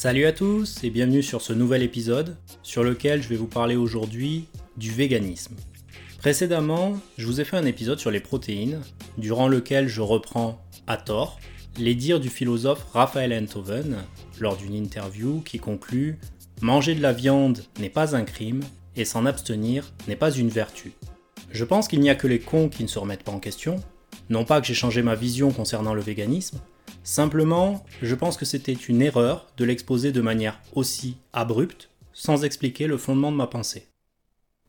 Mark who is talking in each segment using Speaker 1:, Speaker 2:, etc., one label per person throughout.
Speaker 1: Salut à tous et bienvenue sur ce nouvel épisode sur lequel je vais vous parler aujourd'hui du véganisme. Précédemment, je vous ai fait un épisode sur les protéines, durant lequel je reprends, à tort, les dires du philosophe Raphaël Enthoven lors d'une interview qui conclut Manger de la viande n'est pas un crime et s'en abstenir n'est pas une vertu. Je pense qu'il n'y a que les cons qui ne se remettent pas en question. Non pas que j'ai changé ma vision concernant le véganisme, simplement je pense que c'était une erreur de l'exposer de manière aussi abrupte sans expliquer le fondement de ma pensée.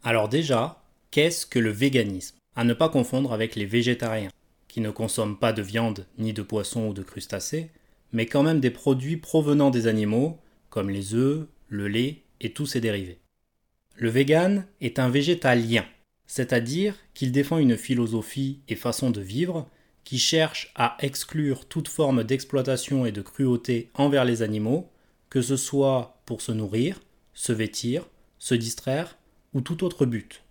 Speaker 1: Alors déjà, qu'est-ce que le véganisme? À ne pas confondre avec les végétariens, qui ne consomment pas de viande ni de poisson ou de crustacés, mais quand même des produits provenant des animaux, comme les œufs, le lait et tous ses dérivés. Le vegan est un végétalien, c'est-à-dire qu'il défend une philosophie et façon de vivre qui cherche à exclure toute forme d'exploitation et de cruauté envers les animaux, que ce soit pour se nourrir, se vêtir, se distraire ou tout autre but.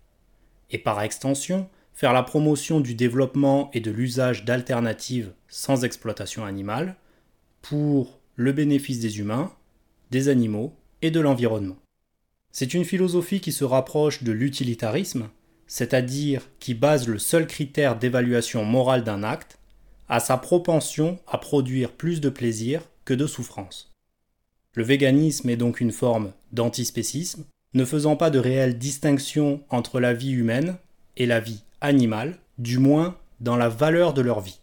Speaker 1: Et par extension, faire la promotion du développement et de l'usage d'alternatives sans exploitation animale pour le bénéfice des humains, des animaux et de l'environnement. C'est une philosophie qui se rapproche de l'utilitarisme, c'est-à-dire qui base le seul critère d'évaluation morale d'un acte à sa propension à produire plus de plaisir que de souffrance. Le véganisme est donc une forme d'antispécisme, ne faisant pas de réelle distinction entre la vie humaine et la vie animale, du moins dans la valeur de leur vie.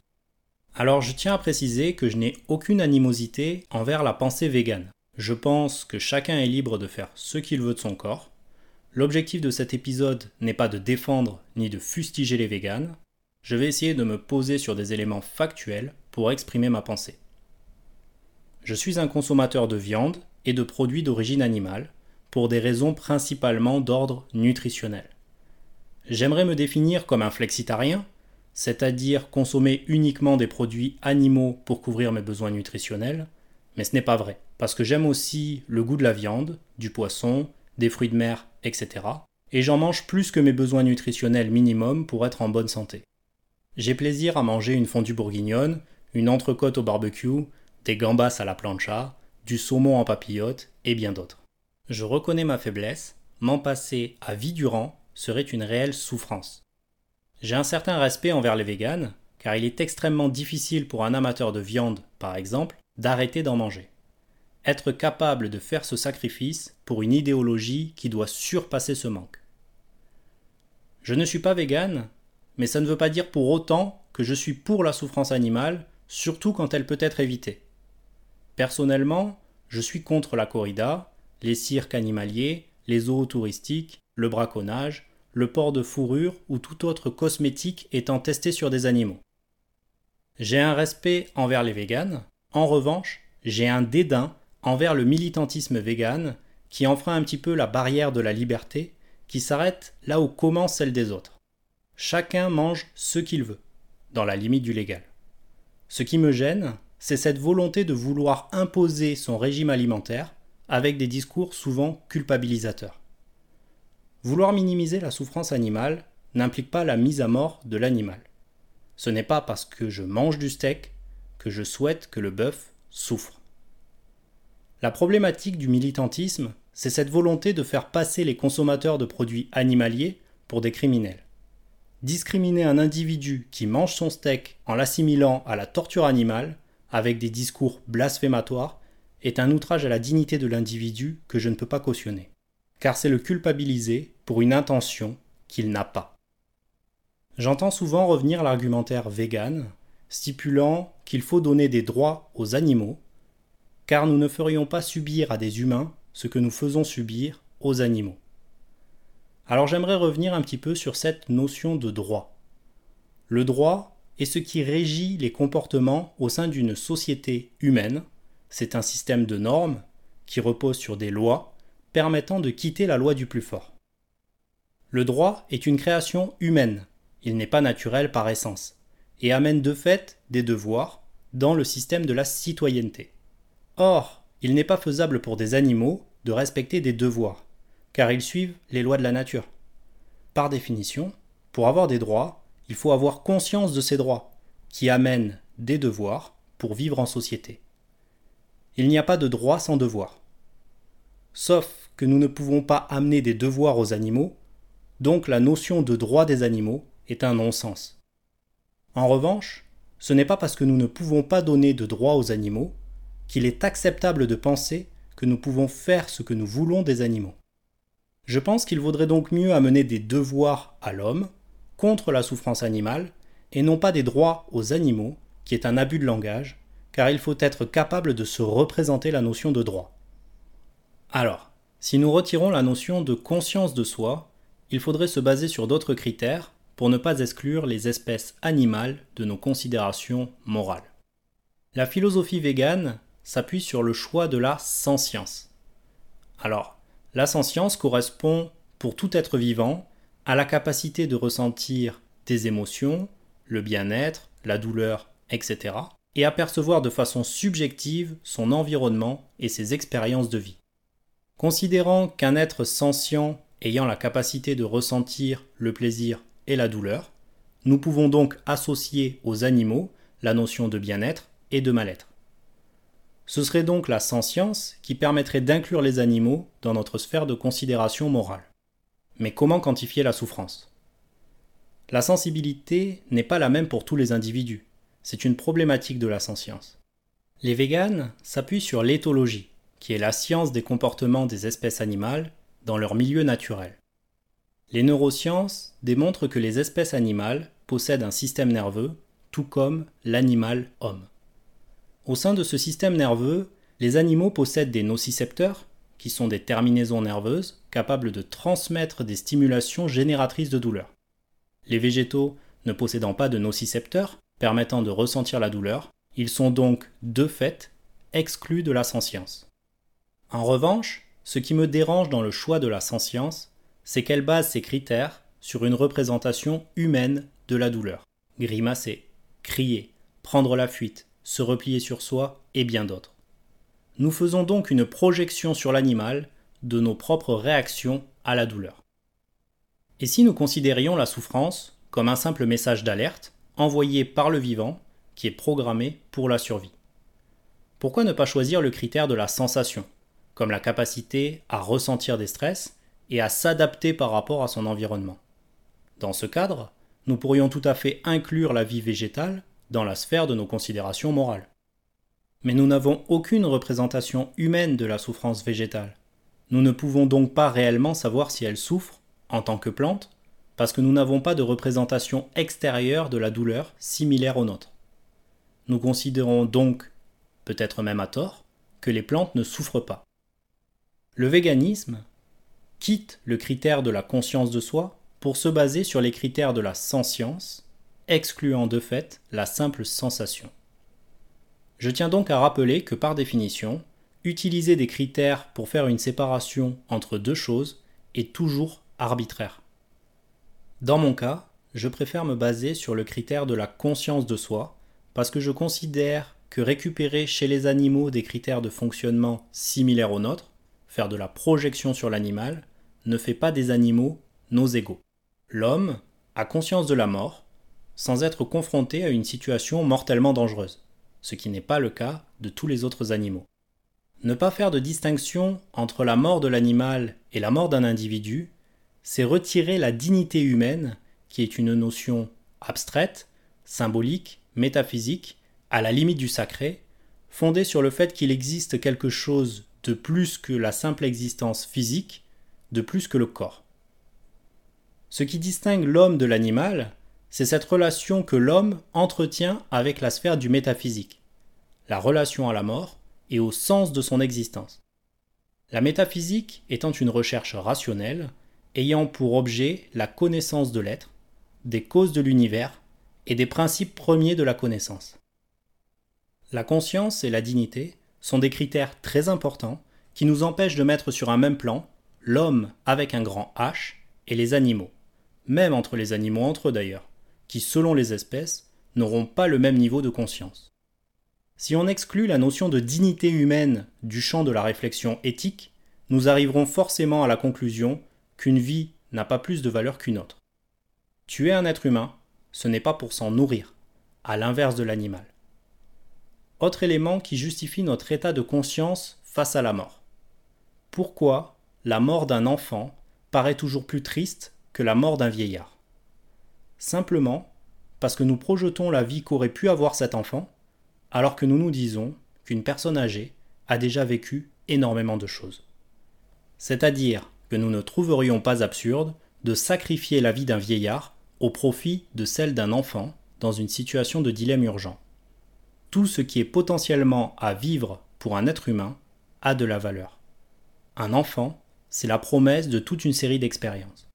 Speaker 1: Alors je tiens à préciser que je n'ai aucune animosité envers la pensée végane. Je pense que chacun est libre de faire ce qu'il veut de son corps. L'objectif de cet épisode n'est pas de défendre ni de fustiger les véganes. Je vais essayer de me poser sur des éléments factuels pour exprimer ma pensée. Je suis un consommateur de viande et de produits d'origine animale pour des raisons principalement d'ordre nutritionnel. J'aimerais me définir comme un flexitarien, c'est-à-dire consommer uniquement des produits animaux pour couvrir mes besoins nutritionnels, mais ce n'est pas vrai, parce que j'aime aussi le goût de la viande, du poisson, des fruits de mer, etc. Et j'en mange plus que mes besoins nutritionnels minimum pour être en bonne santé. J'ai plaisir à manger une fondue bourguignonne, une entrecôte au barbecue, des gambas à la plancha, du saumon en papillote et bien d'autres. Je reconnais ma faiblesse, m'en passer à vie durant serait une réelle souffrance. J'ai un certain respect envers les véganes, car il est extrêmement difficile pour un amateur de viande, par exemple, d'arrêter d'en manger. Être capable de faire ce sacrifice pour une idéologie qui doit surpasser ce manque. Je ne suis pas végane, mais ça ne veut pas dire pour autant que je suis pour la souffrance animale, surtout quand elle peut être évitée. Personnellement, je suis contre la corrida, les cirques animaliers, les zoos touristiques, le braconnage, le port de fourrure ou tout autre cosmétique étant testé sur des animaux. J'ai un respect envers les véganes, en revanche, j'ai un dédain envers le militantisme vegan qui enfreint un petit peu la barrière de la liberté qui s'arrête là où commence celle des autres. Chacun mange ce qu'il veut, dans la limite du légal. Ce qui me gêne, c'est cette volonté de vouloir imposer son régime alimentaire avec des discours souvent culpabilisateurs. Vouloir minimiser la souffrance animale n'implique pas la mise à mort de l'animal. Ce n'est pas parce que je mange du steak que je souhaite que le bœuf souffre. La problématique du militantisme, c'est cette volonté de faire passer les consommateurs de produits animaliers pour des criminels. Discriminer un individu qui mange son steak en l'assimilant à la torture animale, avec des discours blasphématoires, est un outrage à la dignité de l'individu que je ne peux pas cautionner. Car c'est le culpabiliser pour une intention qu'il n'a pas. J'entends souvent revenir l'argumentaire vegan, stipulant qu'il faut donner des droits aux animaux, car nous ne ferions pas subir à des humains ce que nous faisons subir aux animaux. Alors j'aimerais revenir un petit peu sur cette notion de droit. Le droit est ce qui régit les comportements au sein d'une société humaine. C'est un système de normes qui repose sur des lois permettant de quitter la loi du plus fort. Le droit est une création humaine, il n'est pas naturel par essence, et amène de fait des devoirs dans le système de la citoyenneté. Or, il n'est pas faisable pour des animaux de respecter des devoirs, car ils suivent les lois de la nature. Par définition, pour avoir des droits, il faut avoir conscience de ces droits, qui amènent des devoirs pour vivre en société. Il n'y a pas de droit sans devoir. Sauf que nous ne pouvons pas amener des devoirs aux animaux, donc la notion de droit des animaux est un non-sens. En revanche, ce n'est pas parce que nous ne pouvons pas donner de droits aux animaux qu'il est acceptable de penser que nous pouvons faire ce que nous voulons des animaux. Je pense qu'il vaudrait donc mieux amener des devoirs à l'homme contre la souffrance animale et non pas des droits aux animaux, qui est un abus de langage, car il faut être capable de se représenter la notion de droit. Alors, si nous retirons la notion de conscience de soi, il faudrait se baser sur d'autres critères pour ne pas exclure les espèces animales de nos considérations morales. La philosophie végane s'appuie sur le choix de la sentience. Alors, la sentience correspond, pour tout être vivant, à la capacité de ressentir des émotions, le bien-être, la douleur, etc., et à percevoir de façon subjective son environnement et ses expériences de vie. Considérant qu'un être sentient ayant la capacité de ressentir le plaisir et la douleur, nous pouvons donc associer aux animaux la notion de bien-être et de mal-être. Ce serait donc la sentience qui permettrait d'inclure les animaux dans notre sphère de considération morale. Mais comment quantifier la souffrance? La sensibilité n'est pas la même pour tous les individus. C'est une problématique de la sentience. Les véganes s'appuient sur l'éthologie, qui est la science des comportements des espèces animales dans leur milieu naturel. Les neurosciences démontrent que les espèces animales possèdent un système nerveux, tout comme l'animal homme. Au sein de ce système nerveux, les animaux possèdent des nocicepteurs, qui sont des terminaisons nerveuses capables de transmettre des stimulations génératrices de douleur. Les végétaux ne possédant pas de nocicepteurs, permettant de ressentir la douleur, ils sont donc, de fait, exclus de la sentience. En revanche, ce qui me dérange dans le choix de la sentience, c'est qu'elle base ses critères sur une représentation humaine de la douleur. Grimacer, crier, prendre la fuite, se replier sur soi et bien d'autres. Nous faisons donc une projection sur l'animal de nos propres réactions à la douleur. Et si nous considérions la souffrance comme un simple message d'alerte envoyé par le vivant qui est programmé pour la survie? Pourquoi ne pas choisir le critère de la sensation, comme la capacité à ressentir des stress et à s'adapter par rapport à son environnement? Dans ce cadre, nous pourrions tout à fait inclure la vie végétale dans la sphère de nos considérations morales. Mais nous n'avons aucune représentation humaine de la souffrance végétale. Nous ne pouvons donc pas réellement savoir si elle souffre, en tant que plante, parce que nous n'avons pas de représentation extérieure de la douleur similaire aux nôtres. Nous considérons donc, peut-être même à tort, que les plantes ne souffrent pas. Le véganisme quitte le critère de la conscience de soi pour se baser sur les critères de la sentience, excluant de fait la simple sensation. Je tiens donc à rappeler que par définition, utiliser des critères pour faire une séparation entre deux choses est toujours arbitraire. Dans mon cas, je préfère me baser sur le critère de la conscience de soi, parce que je considère que récupérer chez les animaux des critères de fonctionnement similaires aux nôtres, faire de la projection sur l'animal, ne fait pas des animaux nos égaux. L'homme a conscience de la mort, sans être confronté à une situation mortellement dangereuse ce qui n'est pas le cas de tous les autres animaux. Ne pas faire de distinction entre la mort de l'animal et la mort d'un individu, c'est retirer la dignité humaine, qui est une notion abstraite, symbolique, métaphysique, à la limite du sacré, fondée sur le fait qu'il existe quelque chose de plus que la simple existence physique, de plus que le corps. Ce qui distingue l'homme de l'animal, c'est cette relation que l'homme entretient avec la sphère du métaphysique, la relation à la mort et au sens de son existence. La métaphysique étant une recherche rationnelle, ayant pour objet la connaissance de l'être, des causes de l'univers et des principes premiers de la connaissance. La conscience et la dignité sont des critères très importants qui nous empêchent de mettre sur un même plan l'homme avec un grand H et les animaux, même entre les animaux entre eux d'ailleurs qui, selon les espèces, n'auront pas le même niveau de conscience. Si on exclut la notion de dignité humaine du champ de la réflexion éthique, nous arriverons forcément à la conclusion qu'une vie n'a pas plus de valeur qu'une autre. Tuer un être humain, ce n'est pas pour s'en nourrir, à l'inverse de l'animal. Autre élément qui justifie notre état de conscience face à la mort. Pourquoi la mort d'un enfant paraît toujours plus triste que la mort d'un vieillard? Simplement parce que nous projetons la vie qu'aurait pu avoir cet enfant, alors que nous nous disons qu'une personne âgée a déjà vécu énormément de choses. C'est-à-dire que nous ne trouverions pas absurde de sacrifier la vie d'un vieillard au profit de celle d'un enfant dans une situation de dilemme urgent. Tout ce qui est potentiellement à vivre pour un être humain a de la valeur. Un enfant, c'est la promesse de toute une série d'expériences.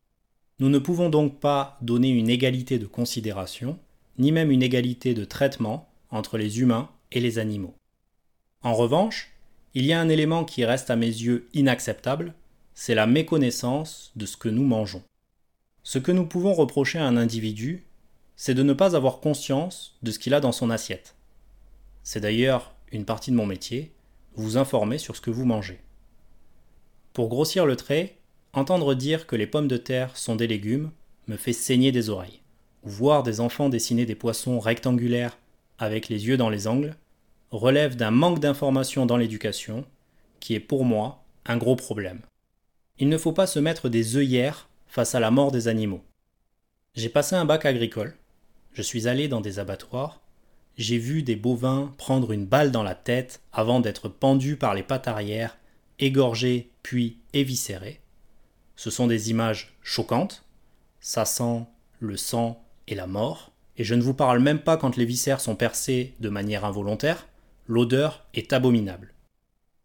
Speaker 1: Nous ne pouvons donc pas donner une égalité de considération, ni même une égalité de traitement entre les humains et les animaux. En revanche, il y a un élément qui reste à mes yeux inacceptable, c'est la méconnaissance de ce que nous mangeons. Ce que nous pouvons reprocher à un individu, c'est de ne pas avoir conscience de ce qu'il a dans son assiette. C'est d'ailleurs une partie de mon métier, vous informer sur ce que vous mangez. Pour grossir le trait, entendre dire que les pommes de terre sont des légumes me fait saigner des oreilles. Ou voir des enfants dessiner des poissons rectangulaires avec les yeux dans les angles relève d'un manque d'information dans l'éducation qui est pour moi un gros problème. Il ne faut pas se mettre des œillères face à la mort des animaux. J'ai passé un bac agricole, je suis allé dans des abattoirs, j'ai vu des bovins prendre une balle dans la tête avant d'être pendus par les pattes arrière, égorgés puis éviscérés. Ce sont des images choquantes, ça sent le sang et la mort, et je ne vous parle même pas quand les viscères sont percés de manière involontaire, l'odeur est abominable.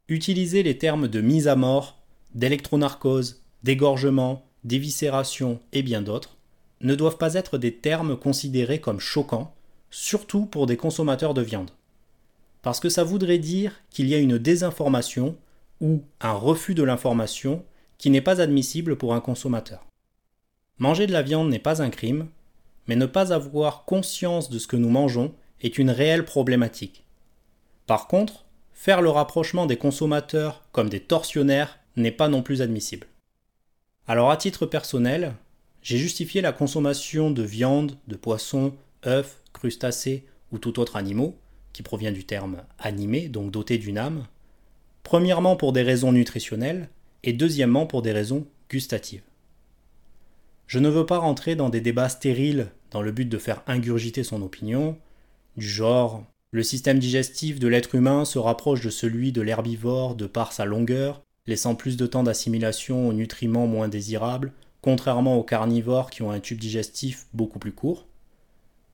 Speaker 1: Utiliser les termes de mise à mort, d'électronarcose, d'égorgement, d'éviscération et bien d'autres ne doivent pas être des termes considérés comme choquants, surtout pour des consommateurs de viande. Parce que ça voudrait dire qu'il y a une désinformation ou un refus de l'information qui n'est pas admissible pour un consommateur. Manger de la viande n'est pas un crime, mais ne pas avoir conscience de ce que nous mangeons est une réelle problématique. Par contre, faire le rapprochement des consommateurs comme des tortionnaires n'est pas non plus admissible. Alors à titre personnel, j'ai justifié la consommation de viande, de poissons, œufs, crustacés ou tout autre animaux, qui provient du terme animé, donc doté d'une âme, premièrement pour des raisons nutritionnelles et deuxièmement pour des raisons gustatives. Je ne veux pas rentrer dans des débats stériles dans le but de faire ingurgiter son opinion, du genre le système digestif de l'être humain se rapproche de celui de l'herbivore de par sa longueur, laissant plus de temps d'assimilation aux nutriments moins désirables, contrairement aux carnivores qui ont un tube digestif beaucoup plus court.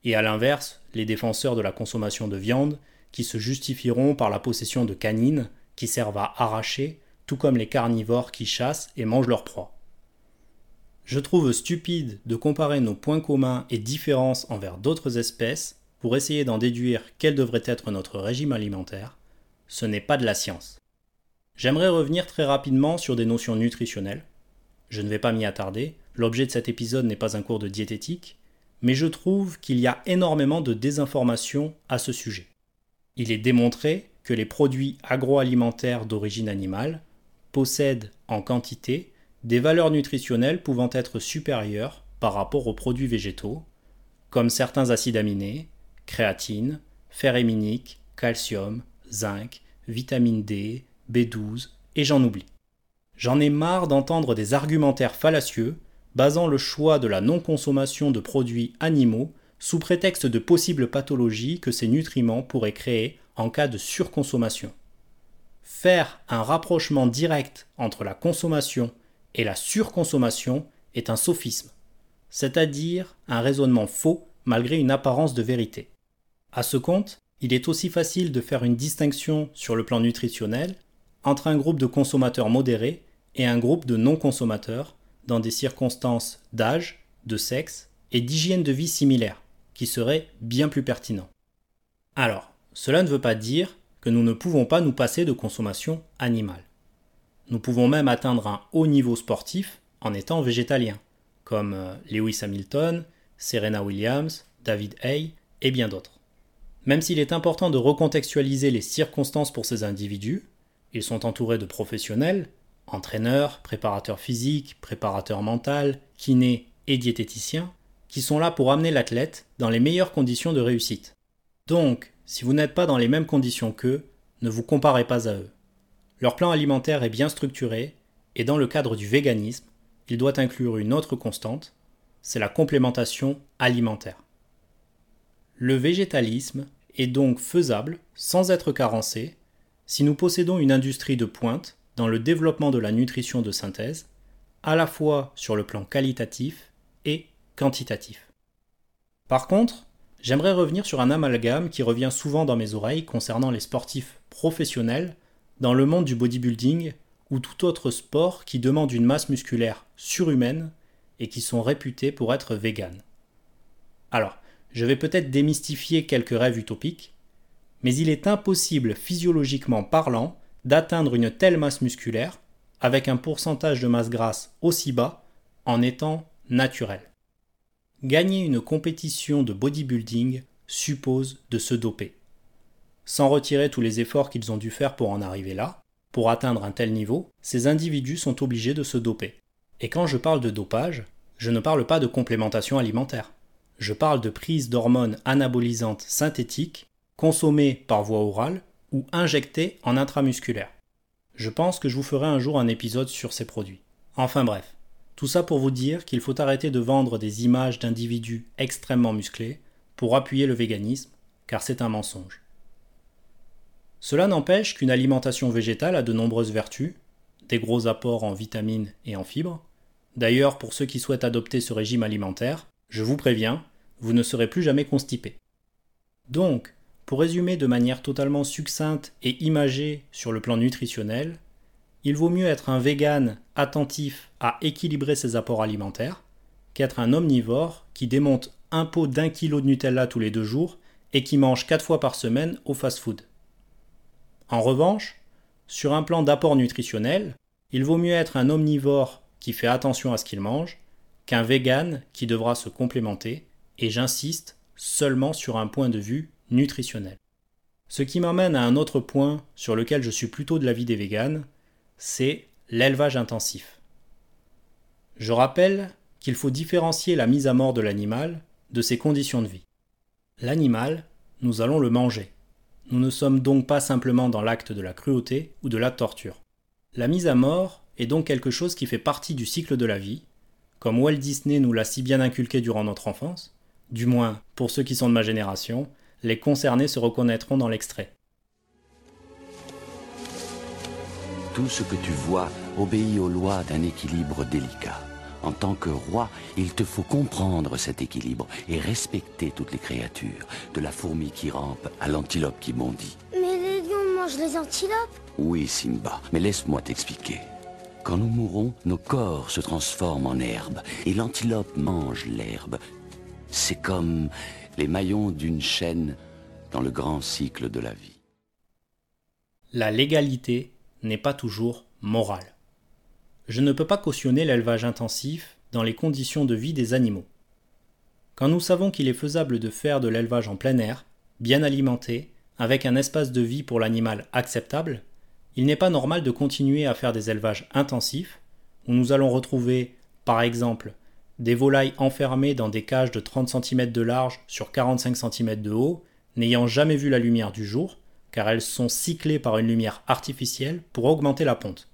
Speaker 1: Et à l'inverse, les défenseurs de la consommation de viande, qui se justifieront par la possession de canines qui servent à arracher, tout comme les carnivores qui chassent et mangent leur proie. Je trouve stupide de comparer nos points communs et différences envers d'autres espèces pour essayer d'en déduire quel devrait être notre régime alimentaire, ce n'est pas de la science. J'aimerais revenir très rapidement sur des notions nutritionnelles. Je ne vais pas m'y attarder, l'objet de cet épisode n'est pas un cours de diététique, mais je trouve qu'il y a énormément de désinformation à ce sujet. Il est démontré que les produits agroalimentaires d'origine animale possèdent en quantité des valeurs nutritionnelles pouvant être supérieures par rapport aux produits végétaux, comme certains acides aminés, créatine, fer héminique, calcium, zinc, vitamine D, B12, et j'en oublie. J'en ai marre d'entendre des argumentaires fallacieux basant le choix de la non-consommation de produits animaux sous prétexte de possibles pathologies que ces nutriments pourraient créer en cas de surconsommation. Faire un rapprochement direct entre la consommation et la surconsommation est un sophisme, c'est-à-dire un raisonnement faux malgré une apparence de vérité. À ce compte, il est aussi facile de faire une distinction sur le plan nutritionnel entre un groupe de consommateurs modérés et un groupe de non-consommateurs dans des circonstances d'âge, de sexe et d'hygiène de vie similaires, qui seraient bien plus pertinents. Alors, cela ne veut pas dire que nous ne pouvons pas nous passer de consommation animale. Nous pouvons même atteindre un haut niveau sportif en étant végétalien, comme euh, Lewis Hamilton, Serena Williams, David Hay et bien d'autres. Même s'il est important de recontextualiser les circonstances pour ces individus, ils sont entourés de professionnels, entraîneurs, préparateurs physiques, préparateurs mentaux, kinés et diététiciens, qui sont là pour amener l'athlète dans les meilleures conditions de réussite. Donc, si vous n'êtes pas dans les mêmes conditions qu'eux, ne vous comparez pas à eux. Leur plan alimentaire est bien structuré, et dans le cadre du véganisme, il doit inclure une autre constante, c'est la complémentation alimentaire. Le végétalisme est donc faisable sans être carencé si nous possédons une industrie de pointe dans le développement de la nutrition de synthèse, à la fois sur le plan qualitatif et quantitatif. Par contre, j'aimerais revenir sur un amalgame qui revient souvent dans mes oreilles concernant les sportifs professionnels dans le monde du bodybuilding ou tout autre sport qui demande une masse musculaire surhumaine et qui sont réputés pour être véganes. Alors, je vais peut-être démystifier quelques rêves utopiques, mais il est impossible physiologiquement parlant d'atteindre une telle masse musculaire avec un pourcentage de masse grasse aussi bas en étant naturel. Gagner une compétition de bodybuilding suppose de se doper. Sans retirer tous les efforts qu'ils ont dû faire pour en arriver là, pour atteindre un tel niveau, ces individus sont obligés de se doper. Et quand je parle de dopage, je ne parle pas de complémentation alimentaire. Je parle de prise d'hormones anabolisantes synthétiques consommées par voie orale ou injectées en intramusculaire. Je pense que je vous ferai un jour un épisode sur ces produits. Enfin bref, tout ça pour vous dire qu'il faut arrêter de vendre des images d'individus extrêmement musclés pour appuyer le véganisme, car c'est un mensonge. Cela n'empêche qu'une alimentation végétale a de nombreuses vertus, des gros apports en vitamines et en fibres. D'ailleurs, pour ceux qui souhaitent adopter ce régime alimentaire, je vous préviens, vous ne serez plus jamais constipé. Donc, pour résumer de manière totalement succincte et imagée sur le plan nutritionnel, il vaut mieux être un vegan attentif à équilibrer ses apports alimentaires qu'être un omnivore qui démonte un pot d'un kilo de Nutella tous les deux jours et qui mange quatre fois par semaine au fast-food. En revanche, sur un plan d'apport nutritionnel, il vaut mieux être un omnivore qui fait attention à ce qu'il mange qu'un vegan qui devra se complémenter, et j'insiste seulement sur un point de vue nutritionnel. Ce qui m'amène à un autre point sur lequel je suis plutôt de l'avis des véganes, c'est l'élevage intensif. Je rappelle qu'il faut différencier la mise à mort de l'animal de ses conditions de vie. L'animal, nous allons le manger. Nous ne sommes donc pas simplement dans l'acte de la cruauté ou de la torture. La mise à mort est donc quelque chose qui fait partie du cycle de la vie, comme Walt Disney nous l'a si bien inculqué durant notre enfance, du moins pour ceux qui sont de ma génération, les concernés se reconnaîtront dans l'extrait.
Speaker 2: Tout ce que tu vois obéit aux lois d'un équilibre délicat. En tant que roi, il te faut comprendre cet équilibre et respecter toutes les créatures, de la fourmi qui rampe à l'antilope qui bondit.
Speaker 3: Mais les lions mangent les antilopes
Speaker 2: Oui, Simba, mais laisse-moi t'expliquer. Quand nous mourons, nos corps se transforment en herbe et l'antilope mange l'herbe. C'est comme les maillons d'une chaîne dans le grand cycle de la vie.
Speaker 1: La légalité n'est pas toujours morale je ne peux pas cautionner l'élevage intensif dans les conditions de vie des animaux. Quand nous savons qu'il est faisable de faire de l'élevage en plein air, bien alimenté, avec un espace de vie pour l'animal acceptable, il n'est pas normal de continuer à faire des élevages intensifs, où nous allons retrouver, par exemple, des volailles enfermées dans des cages de 30 cm de large sur 45 cm de haut, n'ayant jamais vu la lumière du jour, car elles sont cyclées par une lumière artificielle pour augmenter la ponte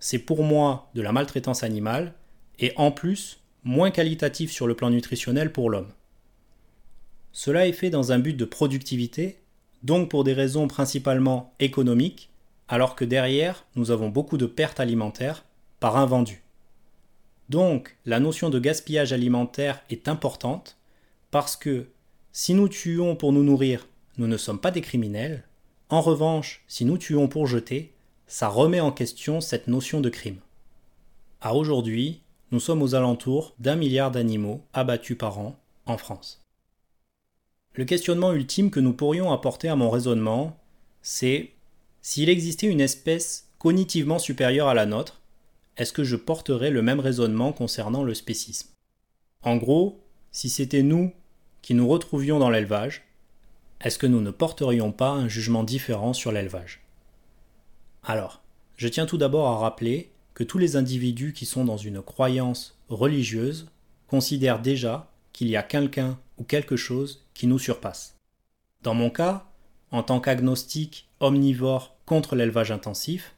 Speaker 1: c'est pour moi de la maltraitance animale et en plus moins qualitatif sur le plan nutritionnel pour l'homme. Cela est fait dans un but de productivité, donc pour des raisons principalement économiques, alors que derrière, nous avons beaucoup de pertes alimentaires par invendu. Donc, la notion de gaspillage alimentaire est importante parce que si nous tuons pour nous nourrir, nous ne sommes pas des criminels. En revanche, si nous tuons pour jeter, ça remet en question cette notion de crime. À aujourd'hui, nous sommes aux alentours d'un milliard d'animaux abattus par an en France. Le questionnement ultime que nous pourrions apporter à mon raisonnement, c'est s'il existait une espèce cognitivement supérieure à la nôtre, est-ce que je porterais le même raisonnement concernant le spécisme? En gros, si c'était nous qui nous retrouvions dans l'élevage, est-ce que nous ne porterions pas un jugement différent sur l'élevage? Alors, je tiens tout d'abord à rappeler que tous les individus qui sont dans une croyance religieuse considèrent déjà qu'il y a quelqu'un ou quelque chose qui nous surpasse. Dans mon cas, en tant qu'agnostique omnivore contre l'élevage intensif,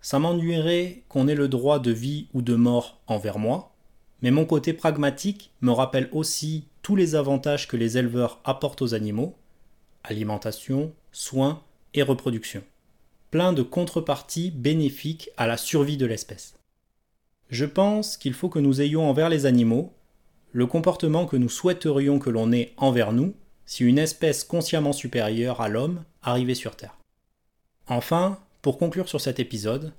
Speaker 1: ça m'ennuierait qu'on ait le droit de vie ou de mort envers moi, mais mon côté pragmatique me rappelle aussi tous les avantages que les éleveurs apportent aux animaux, alimentation, soins et reproduction. Plein de contreparties bénéfiques à la survie de l'espèce. Je pense qu'il faut que nous ayons envers les animaux le comportement que nous souhaiterions que l'on ait envers nous si une espèce consciemment supérieure à l'homme arrivait sur Terre. Enfin, pour conclure sur cet épisode,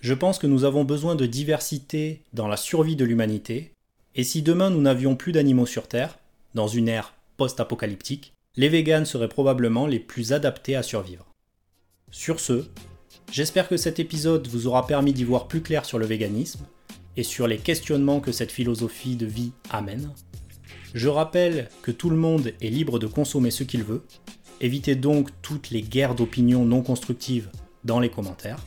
Speaker 1: je pense que nous avons besoin de diversité dans la survie de l'humanité, et si demain nous n'avions plus d'animaux sur Terre, dans une ère post-apocalyptique, les véganes seraient probablement les plus adaptés à survivre. Sur ce, j'espère que cet épisode vous aura permis d'y voir plus clair sur le véganisme et sur les questionnements que cette philosophie de vie amène. Je rappelle que tout le monde est libre de consommer ce qu'il veut. Évitez donc toutes les guerres d'opinion non constructives dans les commentaires.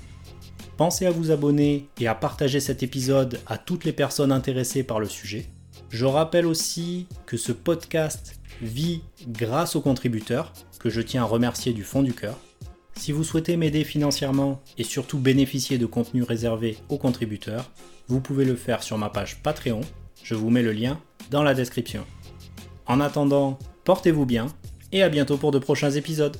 Speaker 1: Pensez à vous abonner et à partager cet épisode à toutes les personnes intéressées par le sujet. Je rappelle aussi que ce podcast vit grâce aux contributeurs, que je tiens à remercier du fond du cœur. Si vous souhaitez m'aider financièrement et surtout bénéficier de contenu réservé aux contributeurs, vous pouvez le faire sur ma page Patreon. Je vous mets le lien dans la description. En attendant, portez-vous bien et à bientôt pour de prochains épisodes.